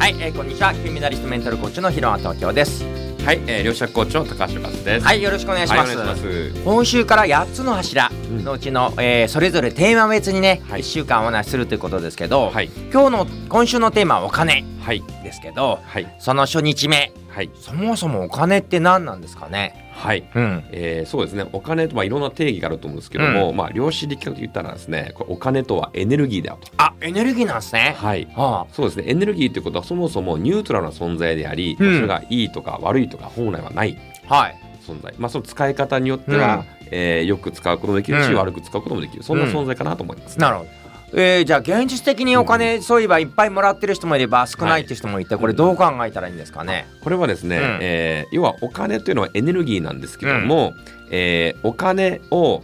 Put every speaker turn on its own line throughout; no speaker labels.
はい、えー、こんにちは。金メダリストメンタルコーチの広間東京です。
はい、えー、両者コーチの高橋和です。
はいよろしくお願いします,、
はいます。
今週から8つの柱のうちの、えーそれぞれテーマ別にね、
はい。
1週間お話しするということですけど、
はい、
今日の今週のテーマはお金
はい、
ですけど
はい、
その初日目
はい、
そもそもお金って何なんですかね？
はい。
うん。
えー、そうですね。お金とまあいろんな定義があると思うんですけども、まあ量子力学と言ったらですねお金とはエネルギーだよと。
あエネルギーなんですね。
はい。
は
そうですね。エネルギーということはそもそもニュートラルな存在であり、
うん。
それがいいとか悪いとか本来はない
あはい。
存在。まあその使い方によっては、えーよく使うこともできるし、
うん。
悪く使うこともできる。そんな存在かなと思います、
なるほどえー、じゃあ現実的にお金、そういえばいっぱいもらってる人もいれば少ないって人もいて、これどう考えたらいいんですかね、
これはですね、
うん。
えー要はお金というのはエネルギーなんですけども、えーお金を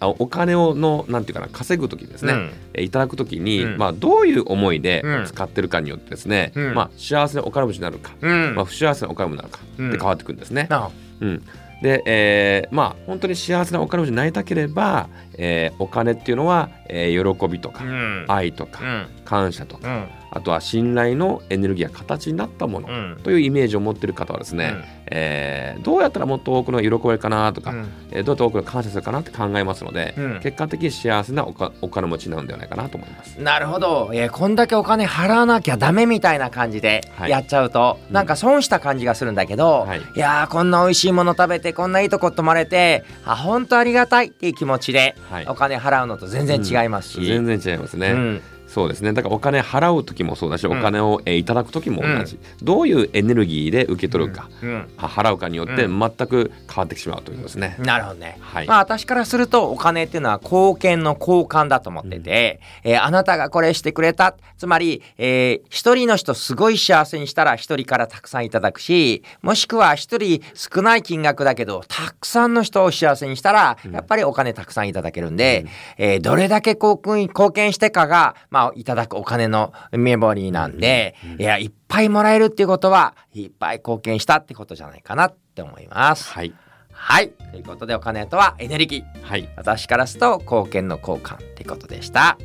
お金をのなんていうかな稼ぐ時ですね、
うん。
えーいただく時に、
うん。
まあ、どういう思いで
うん。
使ってるかによってですね、
うん。
まあ、幸せなお金持ちになるか、
うん。
まあ、不幸せなお金持ちになるか
うん。
って変わってくるんですね。
な
うん。で、えーまあ本当に幸せなお金持ちになりたければ、えーお金っていうのは、えー喜びとか、
うん。
愛とか、
うん。
感謝とか、
うん。
あとは信頼のエネルギーや形になったもの、
うん。
というイメージを持っている方はですね、えーどうやったらもっと多くの喜べるかなとか、
うん。
えーどうやって多くの感謝するかなって考えますので、
うん。
結果的に幸せなおかお金持ちになるんではないかなと思います。
なるほど、えーこんだけお金払わなきゃダメみたいな感じで
はい。
やっちゃうと、
うん。
なんか損した感じがするんだけど、
はい。
い、やーこんな美味しいもの食べてこんないいとこ泊まれてあ本当ありがたいっていう気持ちで
はい。
お金払うのと全然違いますし、
全然違いますね、
うん
そうですね。だからお金払う時もそうだし、お金を、えーいただく時も同じ、どういうエネルギーで受け取るか、払うかによって
う
全く変わってしまうということですね。
なるほどね。
はい。
まあ私からするとお金っていうのは貢献の交換だと思ってて、えーあなたがこれしてくれた。つまり、えー一人の人すごい幸せにしたら一人からたくさんいただくし、もしくは一人少ない金額だけど、たくさんの人を幸せにしたら、やっぱりお金たくさんいただけるんで、えーどれだけ貢献貢献してかが、まあいただくお金のメモリーなんで、いや、いっぱいもらえるっていうことは、いっぱい貢献したってことじゃないかなって思います。
はい、
はい。ということで、お金とはエネルギー。
はい、
私からすると、貢献の交換ってことでした。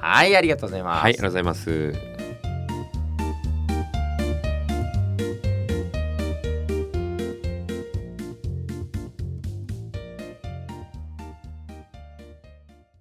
はい、ありがとうございます。
はい、ありがとうございます。